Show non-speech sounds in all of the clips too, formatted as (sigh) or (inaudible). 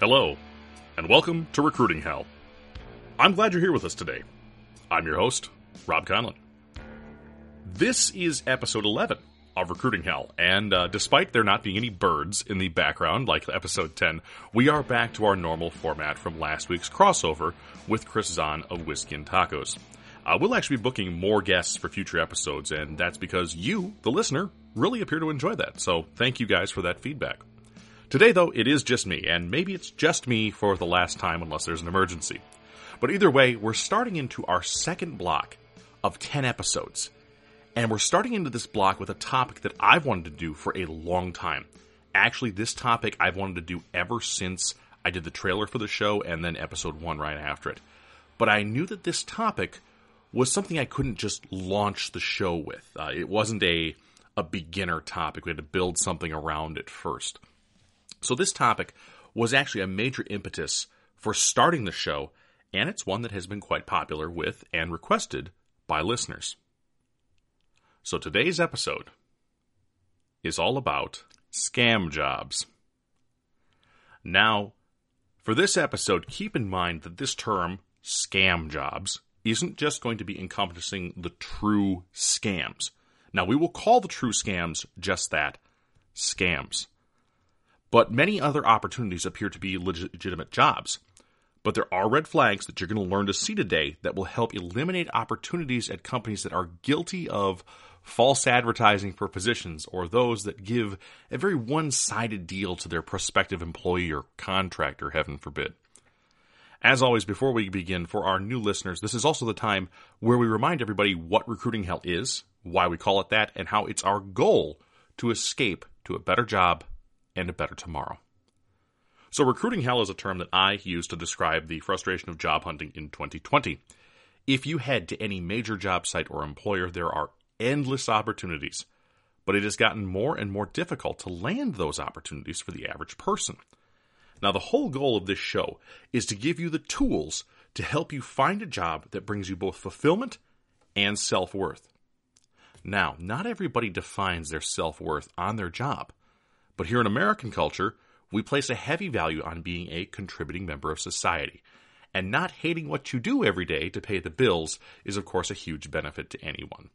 Hello, and welcome to Recruiting Hell. I'm glad you're here with us today. I'm your host, Rob Conlon. This is episode 11 of Recruiting Hell, and uh, despite there not being any birds in the background like episode 10, we are back to our normal format from last week's crossover with Chris Zahn of Whiskey and Tacos. Uh, we'll actually be booking more guests for future episodes, and that's because you, the listener, really appear to enjoy that. So thank you guys for that feedback. Today, though, it is just me, and maybe it's just me for the last time unless there's an emergency. But either way, we're starting into our second block of 10 episodes. And we're starting into this block with a topic that I've wanted to do for a long time. Actually, this topic I've wanted to do ever since I did the trailer for the show and then episode one right after it. But I knew that this topic was something I couldn't just launch the show with. Uh, it wasn't a a beginner topic. We had to build something around it first. So this topic was actually a major impetus for starting the show, and it's one that has been quite popular with and requested by listeners. So today's episode is all about scam jobs. Now, for this episode, keep in mind that this term, scam jobs, isn't just going to be encompassing the true scams. Now, we will call the true scams just that scams. But many other opportunities appear to be legitimate jobs. But there are red flags that you're going to learn to see today that will help eliminate opportunities at companies that are guilty of false advertising for positions or those that give a very one sided deal to their prospective employee or contractor, heaven forbid. As always, before we begin, for our new listeners, this is also the time where we remind everybody what recruiting hell is, why we call it that, and how it's our goal to escape to a better job and a better tomorrow. So, recruiting hell is a term that I use to describe the frustration of job hunting in 2020. If you head to any major job site or employer, there are endless opportunities, but it has gotten more and more difficult to land those opportunities for the average person. Now, the whole goal of this show is to give you the tools to help you find a job that brings you both fulfillment and self worth. Now, not everybody defines their self worth on their job. But here in American culture, we place a heavy value on being a contributing member of society. And not hating what you do every day to pay the bills is, of course, a huge benefit to anyone.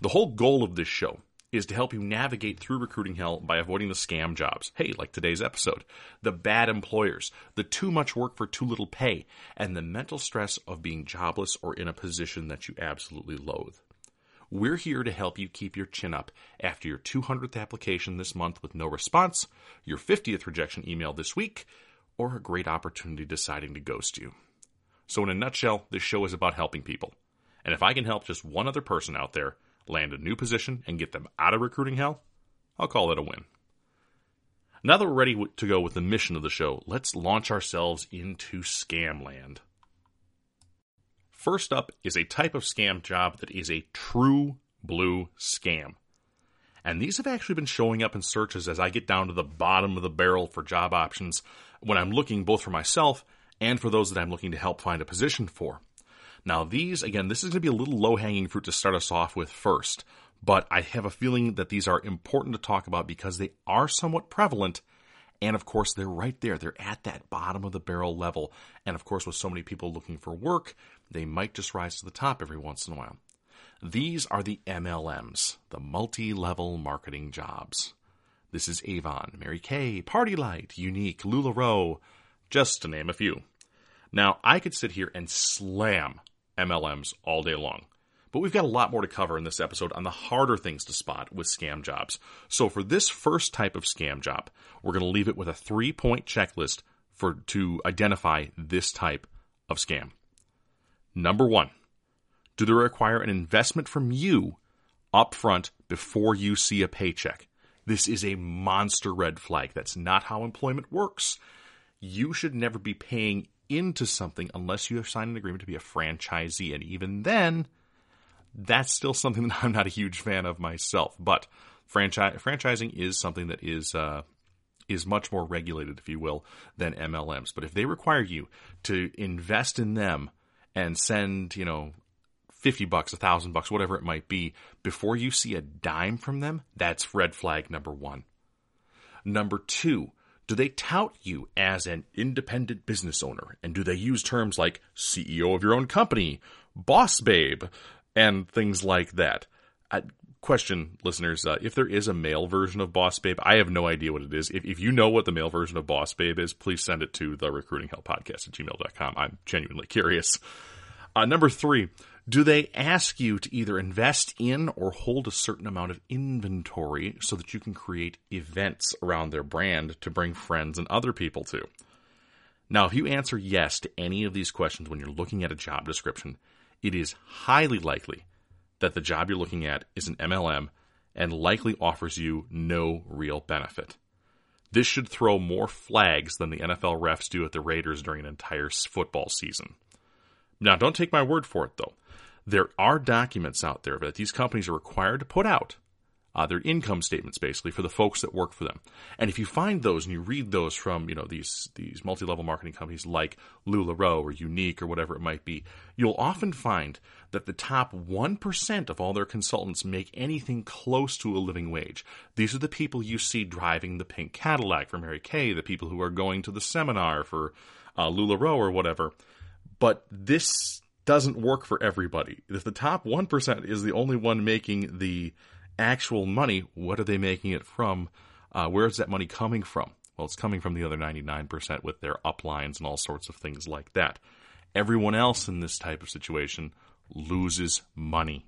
The whole goal of this show is to help you navigate through recruiting hell by avoiding the scam jobs. Hey, like today's episode, the bad employers, the too much work for too little pay, and the mental stress of being jobless or in a position that you absolutely loathe. We're here to help you keep your chin up after your 200th application this month with no response, your 50th rejection email this week, or a great opportunity deciding to ghost you. So, in a nutshell, this show is about helping people. And if I can help just one other person out there land a new position and get them out of recruiting hell, I'll call it a win. Now that we're ready to go with the mission of the show, let's launch ourselves into Scamland. First up is a type of scam job that is a true blue scam. And these have actually been showing up in searches as I get down to the bottom of the barrel for job options when I'm looking both for myself and for those that I'm looking to help find a position for. Now, these, again, this is going to be a little low hanging fruit to start us off with first, but I have a feeling that these are important to talk about because they are somewhat prevalent and of course, they're right there. They're at that bottom of the barrel level. And of course, with so many people looking for work, they might just rise to the top every once in a while. These are the MLMs, the multi level marketing jobs. This is Avon, Mary Kay, PartyLite, Younique, LuLaRoe, just to name a few. Now, I could sit here and slam MLMs all day long. But we've got a lot more to cover in this episode on the harder things to spot with scam jobs. So for this first type of scam job, we're going to leave it with a three point checklist for to identify this type of scam. Number one, do they require an investment from you upfront before you see a paycheck? This is a monster red flag. That's not how employment works. You should never be paying into something unless you have signed an agreement to be a franchisee. And even then, that's still something (laughs) that I'm not a huge fan of myself. But franchise franchising is something that is uh, is much more regulated, if you will, than MLMs. But if they require you to invest in them and send, you know, 50 bucks, a thousand bucks, whatever it might be, before you see a dime from them, that's red flag number one. Number two, Do they tout you as an independent business owner? And do they use terms like CEO of your own company, boss babe, and things like that? Question, listeners, uh, if there is a male version of Boss Babe, I have no idea what it is. If, if you know what the male version of Boss Babe is, please send it to the recruiting hell podcast at gmail.com. I'm genuinely curious. Uh, number three, do they ask you to either invest in or hold a certain amount of inventory so that you can create events around their brand to bring friends and other people to? Now, if you answer yes to any of these questions when you're looking at a job description, it is highly likely that the job you're looking at is an MLM and likely offers you no real benefit. This should throw more flags than the NFL refs do at the Raiders during an entire football season. Now, don't take my word for it, though. There are documents out there that these companies are required to put out uh, their income statements basically for the folks that work for them. And if you find those and you read those from you know these these multi level marketing companies like Lularoe or Younique or whatever it might be, you'll often find that the top one percent of all their consultants make anything close to a living wage. These are the people you see driving the pink Cadillac for Mary Kay, the people who are going to the seminar for uh, Lularoe or whatever. But this doesn't work for everybody. If the top 1% is the only one making the actual money, what are they making it from? Uh, where is that money coming from? Well, it's coming from the other 99% with their uplines and all sorts of things like that. Everyone else in this type of situation loses money.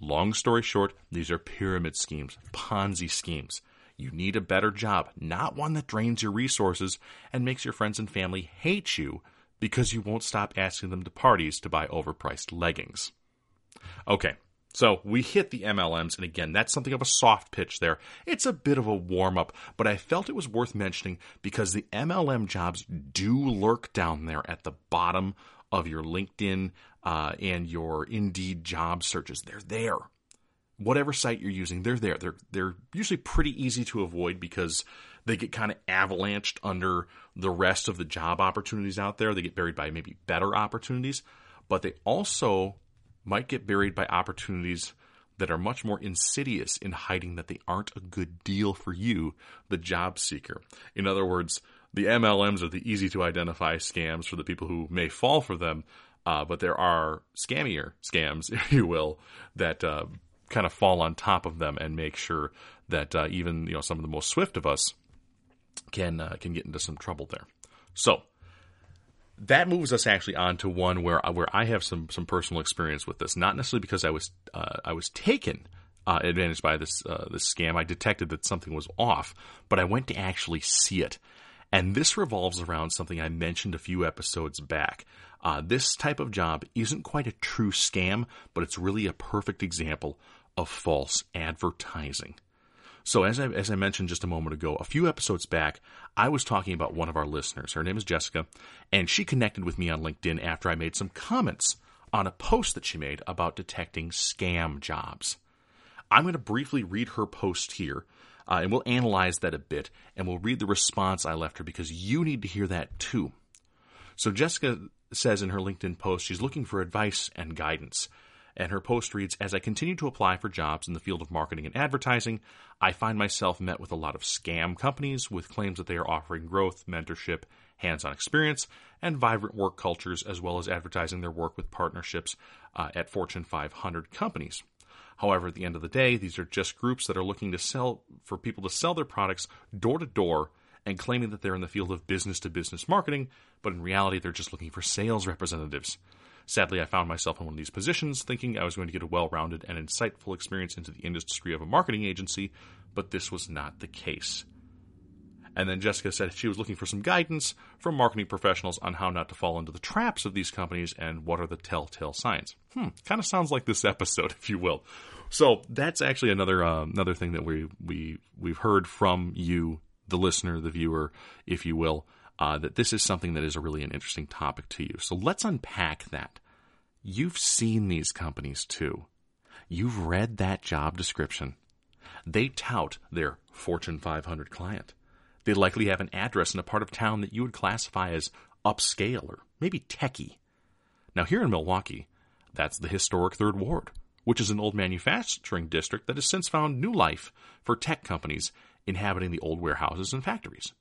Long story short, these are pyramid schemes, Ponzi schemes. You need a better job, not one that drains your resources and makes your friends and family hate you because you won't stop asking them to parties to buy overpriced leggings. Okay, so we hit the MLMs, and again, that's something of a soft pitch there. It's a bit of a warm up, but I felt it was worth mentioning because the MLM jobs do lurk down there at the bottom of your LinkedIn uh, and your Indeed job searches. They're there. Whatever site you're using, they're there. They're they're usually pretty easy to avoid because they get kind of avalanched under the rest of the job opportunities out there. They get buried by maybe better opportunities, but they also might get buried by opportunities that are much more insidious in hiding that they aren't a good deal for you, the job seeker. In other words, the MLMs are the easy to identify scams for the people who may fall for them, uh, but there are scammier scams, (laughs) if you will, that uh, kind of fall on top of them and make sure that uh, even you know some of the most swift of us can uh, can get into some trouble there. So that moves us actually on to one where where I have some some personal experience with this. Not necessarily because I was uh, I was taken uh, advantage by this uh, this scam. I detected that something was off, but I went to actually see it. And this revolves around something I mentioned a few episodes back. Uh, this type of job isn't quite a true scam, but it's really a perfect example of false advertising. So, as I, as I mentioned just a moment ago, a few episodes back, I was talking about one of our listeners. Her name is Jessica, and she connected with me on LinkedIn after I made some comments on a post that she made about detecting scam jobs. I'm going to briefly read her post here, uh, and we'll analyze that a bit, and we'll read the response I left her because you need to hear that too. So, Jessica says in her LinkedIn post she's looking for advice and guidance. And her post reads As I continue to apply for jobs in the field of marketing and advertising, I find myself met with a lot of scam companies with claims that they are offering growth, mentorship, hands on experience, and vibrant work cultures, as well as advertising their work with partnerships uh, at Fortune 500 companies. However, at the end of the day, these are just groups that are looking to sell for people to sell their products door to door and claiming that they're in the field of business to business marketing, but in reality, they're just looking for sales representatives. Sadly, I found myself in one of these positions thinking I was going to get a well rounded and insightful experience into the industry of a marketing agency, but this was not the case. And then Jessica said she was looking for some guidance from marketing professionals on how not to fall into the traps of these companies and what are the telltale signs. Hmm, kind of sounds like this (laughs) episode, if you will. So that's actually another uh, another thing that we we we've heard from you, the listener, the viewer, if you will uh, that this is something that is really an interesting topic to you. So let's unpack that. You've seen these companies too. You've read that job description. They tout their Fortune 500 client. They likely have an address in a part of town that you would classify as upscale or maybe techie. Now, here in Milwaukee, that's the historic Third Ward, which is an old manufacturing district that has since found new life for tech companies inhabiting the old warehouses and factories.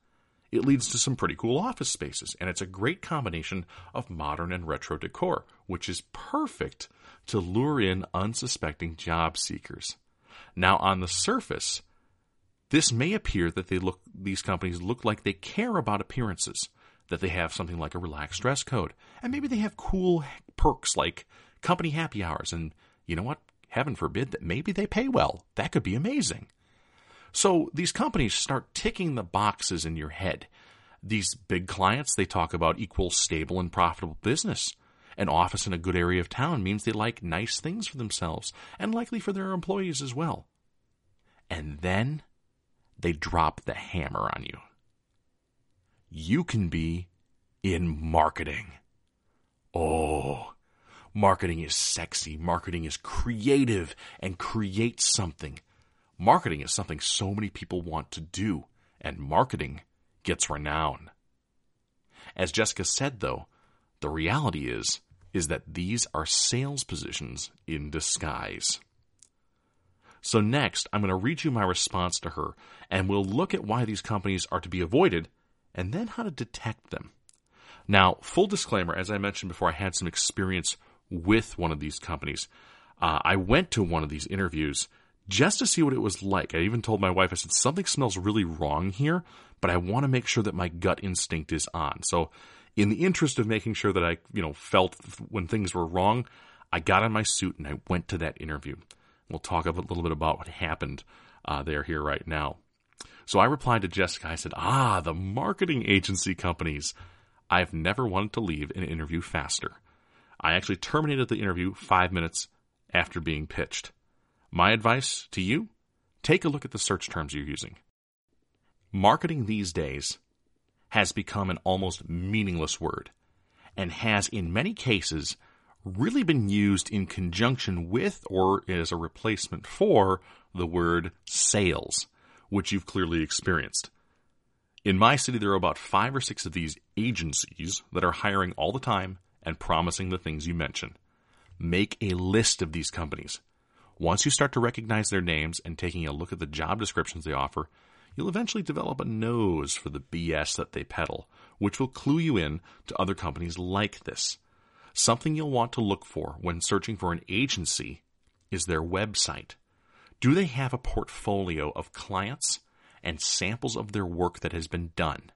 It leads to some pretty cool office spaces, and it's a great combination of modern and retro decor, which is perfect to lure in unsuspecting job seekers. Now, on the surface, this may appear that they look these companies look like they care about appearances, that they have something like a relaxed dress code, and maybe they have cool perks like company happy hours, and you know what? Heaven forbid that maybe they pay well. That could be amazing. So these companies start ticking the boxes in your head. These big clients, they talk about equal, stable, and profitable business. An office in a good area of town means they like nice things for themselves and likely for their employees as well. And then they drop the hammer on you. You can be in marketing. Oh, marketing is sexy, marketing is creative, and creates something. Marketing is something so many people want to do, and marketing gets renown. As Jessica said, though, the reality is is that these are sales positions in disguise. So next, I'm going to read you my response to her, and we'll look at why these companies are to be avoided, and then how to detect them. Now, full disclaimer, as I mentioned before, I had some experience with one of these companies. Uh, I went to one of these interviews just to see what it was like. I even told my wife, I said, something smells really wrong here, but I want to make sure that my gut instinct is on. So, in the interest of making sure that I, you know, felt when things were wrong, I got on my suit and I went to that interview. We'll talk a little bit about what happened uh, there here right now. So I replied to Jessica. I said, Ah, the marketing agency companies. I've never wanted to leave an interview faster. I actually terminated the interview five minutes after being pitched. My advice to you take a look at the search terms you're using. Marketing these days has become an almost meaningless word and has, in many cases, really been used in conjunction with or as a replacement for the word sales, which you've clearly experienced. In my city, there are about five or six of these agencies that are hiring all the time and promising the things you mention. Make a list of these companies. Once you start to recognize their names and taking a look at the job descriptions they offer, you'll eventually develop a nose for the BS that they peddle, which will clue you in to other companies like this. Something you'll want to look for when searching for an agency is their website. Do they have a portfolio of clients and samples of their work that has been done?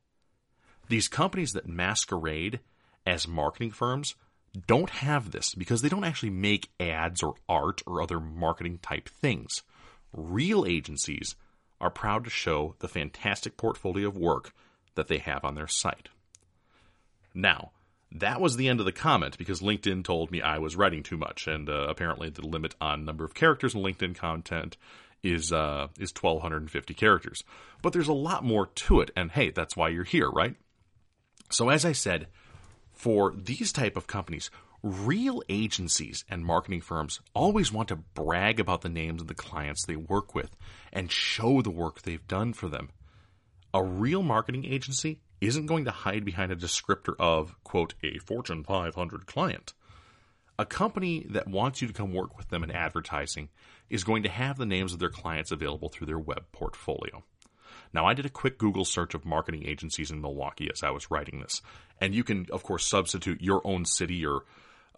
These companies that masquerade as marketing firms don't have this because they don't actually make ads or art or other marketing type things. Real agencies are proud to show the fantastic portfolio of work that they have on their site. Now, that was the end of the comment because LinkedIn told me I was writing too much, and uh, apparently the limit on number of characters in LinkedIn content is uh, is 1,250 characters. But there's a lot more to it, and hey, that's why you're here, right? So as I said, for these type of companies, real agencies and marketing firms always want to brag about the names of the clients they work with and show the work they've done for them. A real marketing agency isn't going to hide behind a descriptor of, quote, a Fortune 500 client. A company that wants you to come work with them in advertising is going to have the names of their clients available through their web portfolio. Now, I did a quick Google search of marketing agencies in Milwaukee as I was writing this, and you can, of course, substitute your own city or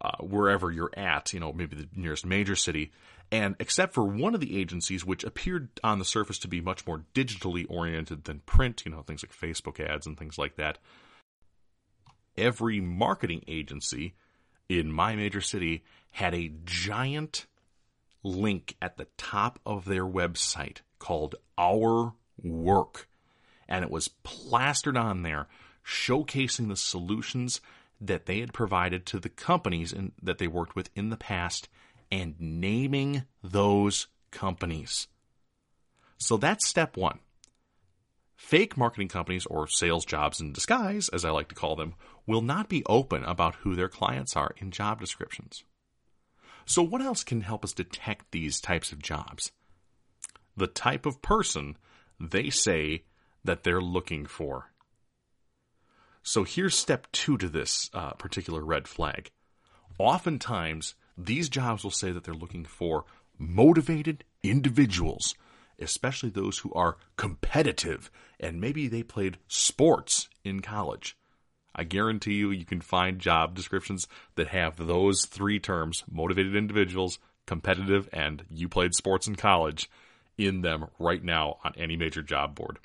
uh, wherever you're at, you know, maybe the nearest major city. And except for one of the agencies, which appeared on the surface to be much more digitally oriented than print, you know, things like Facebook ads and things like that, every marketing agency in my major city had a giant link at the top of their website called Our work. And it was plastered on there, showcasing the solutions that they had provided to the companies in, that they worked with in the past and naming those companies. So that's step one. Fake marketing companies, or sales jobs in disguise, as I like to call them, will not be open about who their clients are in job descriptions. So, what else can help us detect these types of jobs? The type of person they say that they're looking for. So here's step two to this uh, particular red flag. Oftentimes, these jobs will say that they're looking for motivated individuals. especially those who are competitive and maybe they played sports in college. I guarantee you, you can find job descriptions that have those three terms motivated individuals, competitive, and you played sports in college in them right now on any major job board.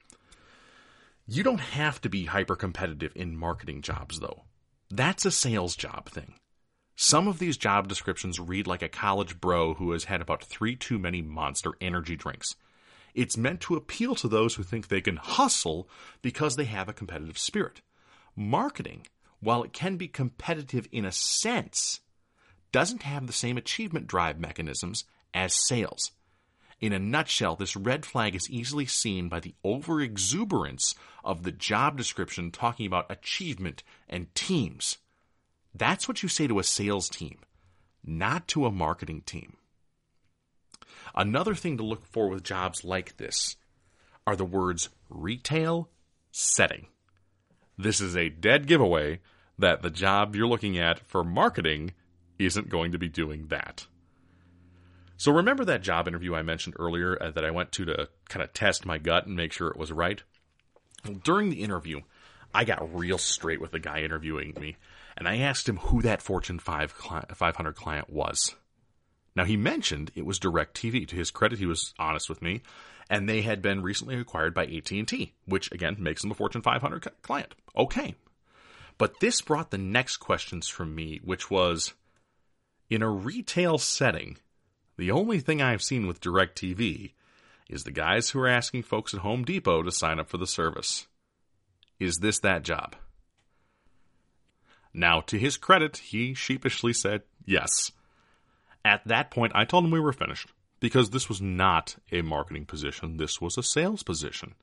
You don't have to be hyper competitive in marketing jobs, though. That's a sales job thing. Some of these job descriptions read like a college bro who has had about three too many monster energy drinks. It's meant to appeal to those who think they can hustle because they have a competitive spirit. Marketing, while it can be competitive in a sense, doesn't have the same achievement drive mechanisms as sales. In a nutshell, this red flag is easily seen by the overexuberance of the job description talking about achievement and teams. That's what you say to a sales team, not to a marketing team. Another thing to look for with jobs like this are the words retail setting. This is a dead giveaway that the job you're looking at for marketing isn't going to be doing that. So remember that job interview I mentioned earlier uh, that I went to to kind of test my gut and make sure it was right? Well, During the interview, I got real straight with the guy interviewing me, and I asked him who that Fortune 5 500 client was. Now he mentioned it was DirecTV. To his credit, he was honest with me, and they had been recently acquired by AT&T, which again makes them a Fortune 500 client. Okay. But this brought the next questions from me, which was in a retail setting, the only thing I've seen with DirecTV is the guys who are asking folks at Home Depot to sign up for the service. Is this that job? Now, to his credit, he sheepishly said yes. At that point, I told him we were finished because this was not a marketing position, this was a sales position.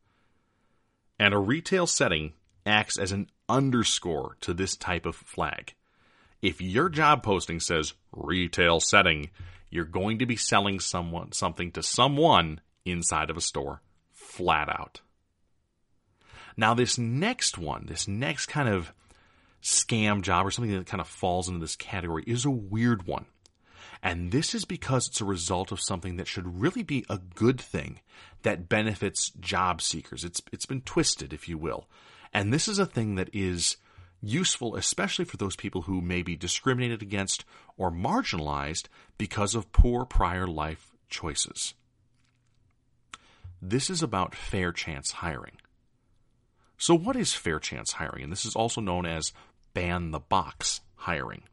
And a retail setting acts as an underscore to this type of flag. If your job posting says retail setting, you're going to be selling someone something to someone inside of a store flat out. Now this next one, this next kind of scam job or something that kind of falls into this category is a weird one. And this is because it's a result of something that should really be a good thing that benefits job seekers. It's it's been twisted, if you will. And this is a thing that is useful, especially for those people who may be discriminated against or marginalized because of poor prior life choices. This is about fair chance hiring. So, what is fair chance hiring? And this is also known as ban the box hiring.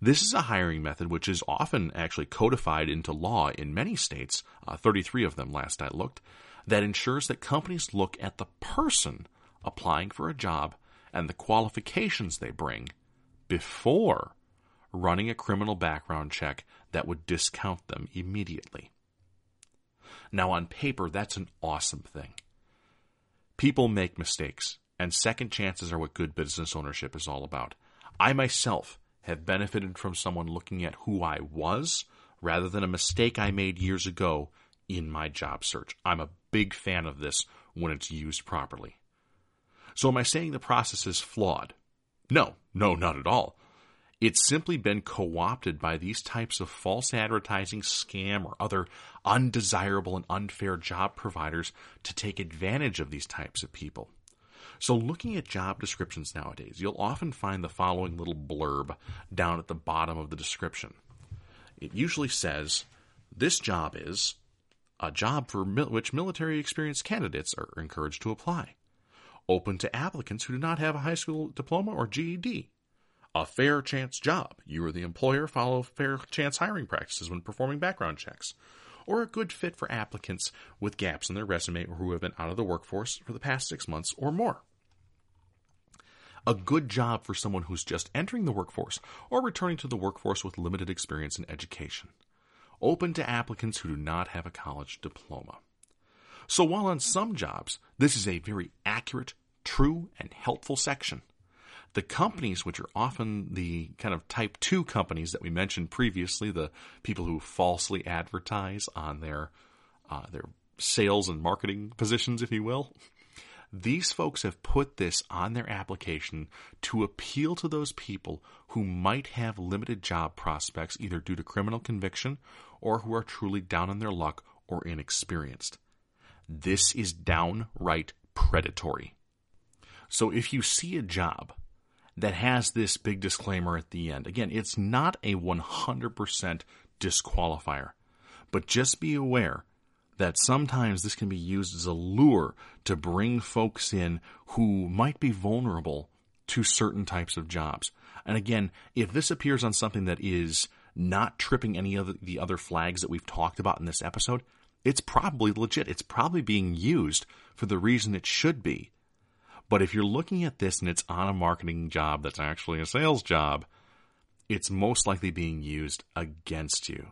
This is a hiring method which is often actually codified into law in many states, uh, 33 of them last I looked, that ensures that companies look at the person applying for a job and the qualifications they bring before running a criminal background check that would discount them immediately. Now, on paper, that's an awesome thing. People make mistakes, and second chances are what good business ownership is all about. I myself have benefited from someone looking at who I was rather than a mistake I made years ago in my job search. I'm a big fan of this when it's used properly. So, am I saying the process is flawed? No, no, not at all. It's simply been co opted by these types of false advertising, scam, or other undesirable and unfair job providers to take advantage of these types of people. So, looking at job descriptions nowadays, you'll often find the following little blurb down at the bottom of the description. It usually says, This job is a job for mil- which military experienced candidates are encouraged to apply open to applicants who do not have a high school diploma or GED. A fair chance job. You or the employer follow fair chance hiring practices when performing background checks. Or a good fit for applicants with gaps in their resume or who have been out of the workforce for the past six months or more. A good job for someone who's just entering the workforce or returning to the workforce with limited experience in education. Open to applicants who do not have a college diploma. So while on some jobs, this is a very accurate, true, and helpful section, the companies, which are often the kind of type 2 companies that we mentioned previously, the people who falsely advertise on their, uh, their sales and marketing positions, if you will, these folks have put this on their application to appeal to those people who might have limited job prospects either due to criminal conviction or who are truly down on their luck or inexperienced. This is downright predatory. So if you see a job that has this big disclaimer at the end, again, it's not a 100% disqualifier, but just be aware that sometimes this can be used as a lure to bring folks in who might be vulnerable to certain types of jobs. And again, if this appears on something that is not tripping any of the other flags that we've talked about in this episode, it's probably legit. It's probably being used for the reason it should be. But if you're looking at this and it's on a marketing job that's actually a sales job, it's most likely being used against you.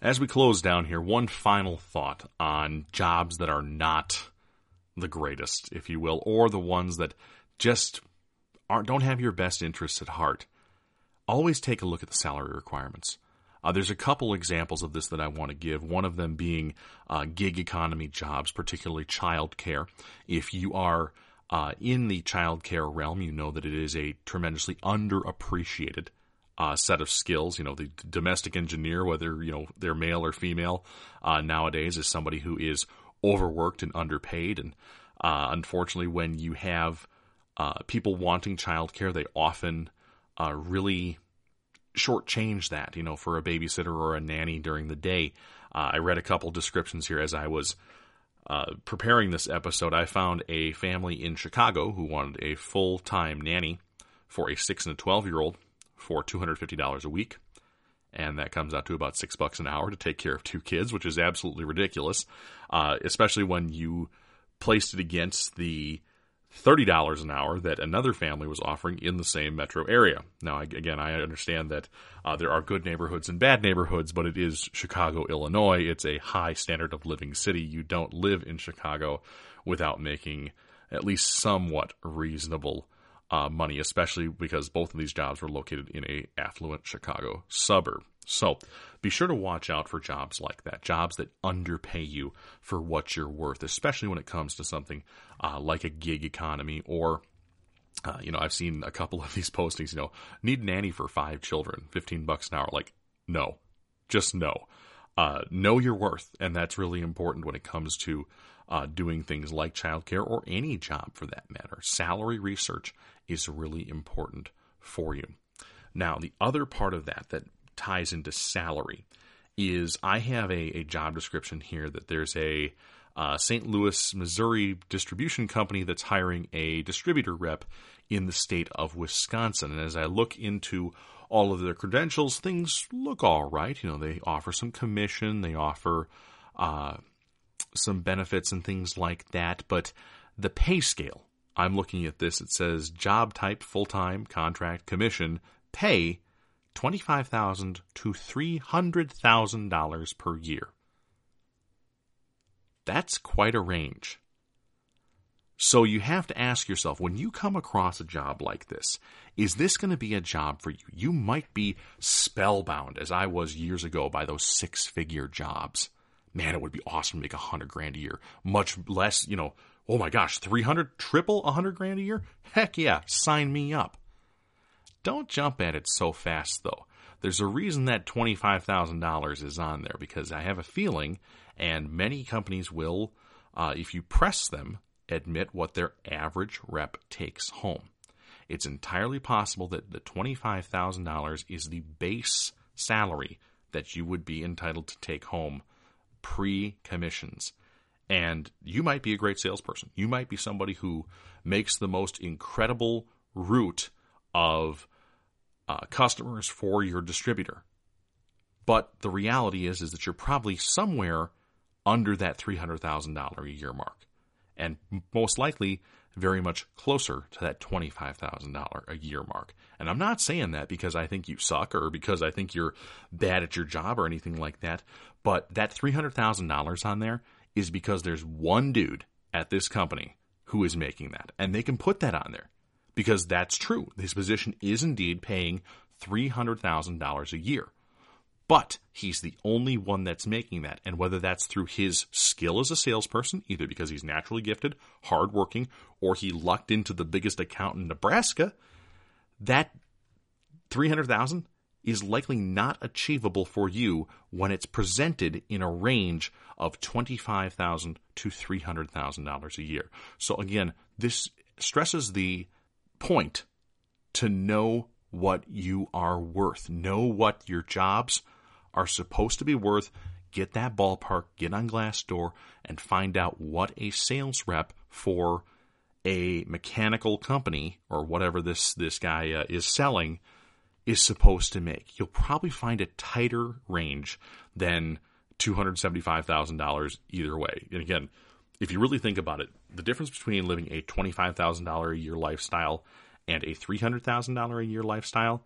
As we close down here, one final thought on jobs that are not the greatest, if you will, or the ones that just aren't, don't have your best interests at heart. Always take a look at the salary requirements. Uh, there's a couple examples of this that I want to give. One of them being uh, gig economy jobs, particularly childcare. If you are uh, in the childcare realm, you know that it is a tremendously underappreciated uh, set of skills. You know, the domestic engineer, whether you know they're male or female, uh, nowadays is somebody who is overworked and underpaid. And uh, unfortunately, when you have people wanting childcare, they often really shortchange that, you know, for a babysitter or a nanny during the day. Uh, I read a couple descriptions here as I was uh, preparing this episode. I found a family in Chicago who wanted a full time nanny for a six and a 12 year old for $250 a week. And that comes out to about six bucks an hour to take care of two kids, which is absolutely ridiculous, uh, especially when you placed it against the $30 an hour that another family was offering in the same metro area. Now, again, I understand that uh, there are good neighborhoods and bad neighborhoods, but it is Chicago, Illinois. It's a high standard of living city. You don't live in Chicago without making at least somewhat reasonable uh, money, especially because both of these jobs were located in a affluent Chicago suburb. So be sure to watch out for jobs like that, jobs that underpay you for what you're worth, especially when it comes to something uh, like a gig economy or. Uh, you know, I've seen a couple (laughs) of these postings. You know, need nanny for five children, fifteen bucks an hour. Like, no, just no. Uh, know your worth, and that's really important when it comes to uh, doing things like childcare or any job for that matter. Salary research is really important for you. Now, the other part of that that ties into salary is I have a, a job description here that there's a uh, St. Louis, Missouri distribution company that's hiring a distributor rep in the state of Wisconsin. And as I look into all of their credentials, things look all right. You know, they offer some commission, they offer uh, some benefits and things like that. But the pay scale, I'm looking at this, it says job type, full time, contract, commission, pay 25,000 to $300,000 per year. That's quite a range. So you have to ask yourself when you come across a job like this, is this going to be a job for you? You might be spellbound, as I was years ago, by those six figure jobs. Man, it would be awesome to make a hundred grand a year. Much less, you know, oh my gosh, 300, triple a hundred grand a year? Heck yeah, sign me up. Don't jump at it so fast, though. There's a reason that $25,000 is on there because I have a feeling, and many companies will, uh, if you press them, admit what their average rep takes home. It's entirely possible that the $25,000 is the base salary that you would be entitled to take home pre commissions. And you might be a great salesperson. You might be somebody who makes the most incredible route of uh, customers for your distributor. But the reality is, is that you're probably somewhere under that $300,000 a year mark. And most likely very much closer to that $25,000 a year mark. And I'm not saying that because I think you suck or because I think you're bad at your job or anything like that. But that $300,000 on there is because there's one dude at this company who is making that. And they can put that on there because that's true. His position is indeed paying $300,000 a year. But he's the only one that's making that. And whether that's through his skill as a salesperson, either because he's naturally gifted, hardworking, or he lucked into the biggest account in Nebraska, that 300,000 is likely not achievable for you when it's presented in a range of 25,000 to $300,000 a year. So again, this stresses the point to know what you are worth. Know what your jobs are supposed to be worth. Get that ballpark, get on Glassdoor, and find out what a sales rep for a mechanical company or whatever this this guy uh, is selling is supposed to make. You'll probably find a tighter range than $275,000 either way. And again, if you really think about it, the difference between living a $25,000 a year lifestyle and a $300,000 a year lifestyle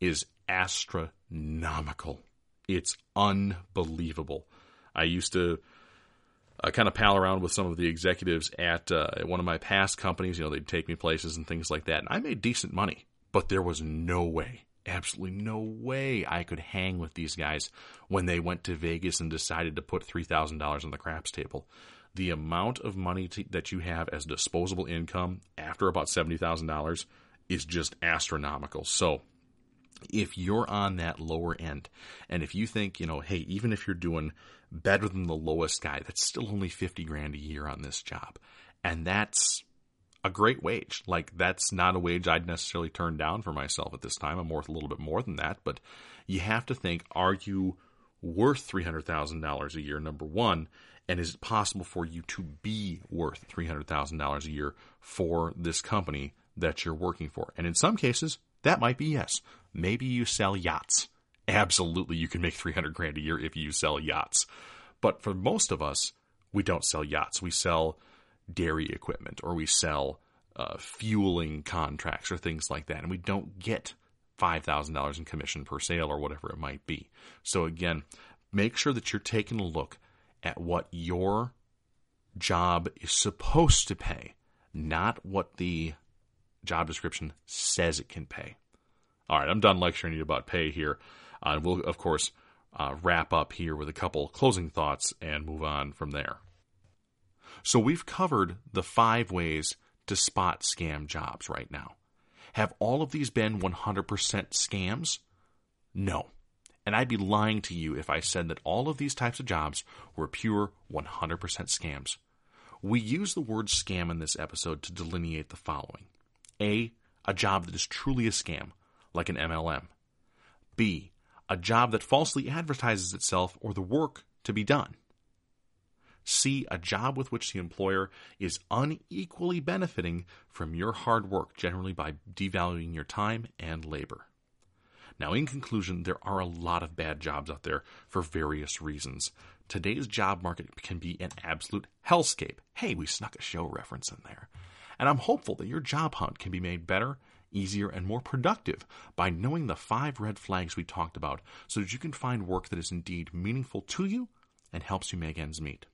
is astronomical. It's unbelievable. I used to uh, kind of pal around with some of the executives at, uh, at one of my past companies. You know, they'd take me places and things like that. And I made decent money, but there was no way, absolutely no way I could hang with these guys when they went to Vegas and decided to put $3,000 on the craps table. The amount of money to, that you have as disposable income after about $70,000 is just astronomical. So, if you're on that lower end, and if you think, you know, hey, even if you're doing better than the lowest guy, that's still only 50 grand a year on this job. And that's a great wage. Like, that's not a wage I'd necessarily turn down for myself at this time. I'm worth a little bit more than that. But you have to think, are you worth $300,000 a year, number one? And is it possible for you to be worth $300,000 a year for this company that you're working for? And in some cases, that might be yes. Maybe you sell yachts. Absolutely, you can make 300 grand a year if you sell yachts. But for most of us, we don't sell yachts. We sell dairy equipment or we sell uh, fueling contracts or things like that. And we don't get $5,000 in commission per sale or whatever it might be. So, again, make sure that you're taking a look at what your job is supposed to pay, not what the job description says it can pay. All right, I'm done lecturing you about pay here. Uh, we'll, of course, uh, wrap up here with a couple closing thoughts and move on from there. So, we've covered the five ways to spot scam jobs right now. Have all of these been 100% scams? No. And I'd be lying to you if I said that all of these types of jobs were pure 100% scams. We use the word scam in this episode to delineate the following A. A job that is truly a scam, like an MLM. B. A job that falsely advertises itself or the work to be done. C. A job with which the employer is unequally benefiting from your hard work, generally by devaluing your time and labor. Now, in conclusion, there are a lot of bad jobs out there for various reasons. Today's job market can be an absolute hellscape. Hey, we snuck a show reference in there. And I'm hopeful that your job hunt can be made better, easier, and more productive by knowing the five red flags we talked about so that you can find work that is indeed meaningful to you and helps you make ends meet.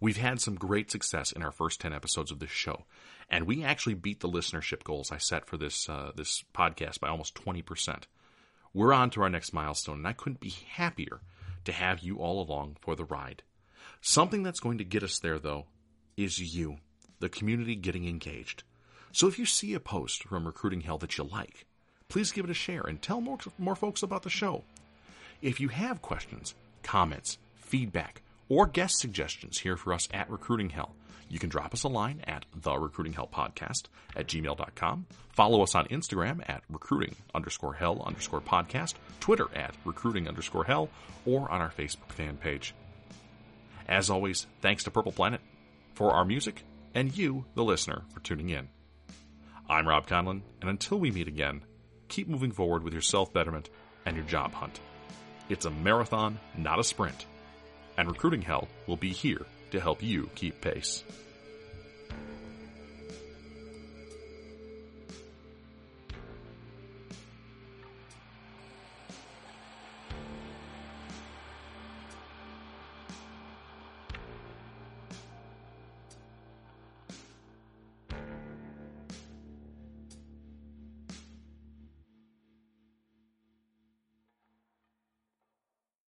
We've had some great success in our first 10 episodes of this show, and we actually beat the listenership goals I set for this, uh, this podcast by almost 20%. We're on to our next milestone, and I couldn't be happier to have you all along for the ride. Something that's going to get us there, though, is you, the community getting engaged. So if you see a post from Recruiting Hell that you like, please give it a share and tell more, more folks about the show. If you have questions, comments, feedback, or guest suggestions here for us at Recruiting Hell, you can drop us a line at the Recruiting Hell Podcast at gmail.com. Follow us on Instagram at recruiting underscore hell underscore podcast, Twitter at recruiting underscore hell, or on our Facebook fan page. As always, thanks to Purple Planet for our music and you, the listener, for tuning in. I'm Rob Conlon, and until we meet again, keep moving forward with your self betterment and your job hunt. It's a marathon, not a sprint and Recruiting Hell will be here to help you keep pace.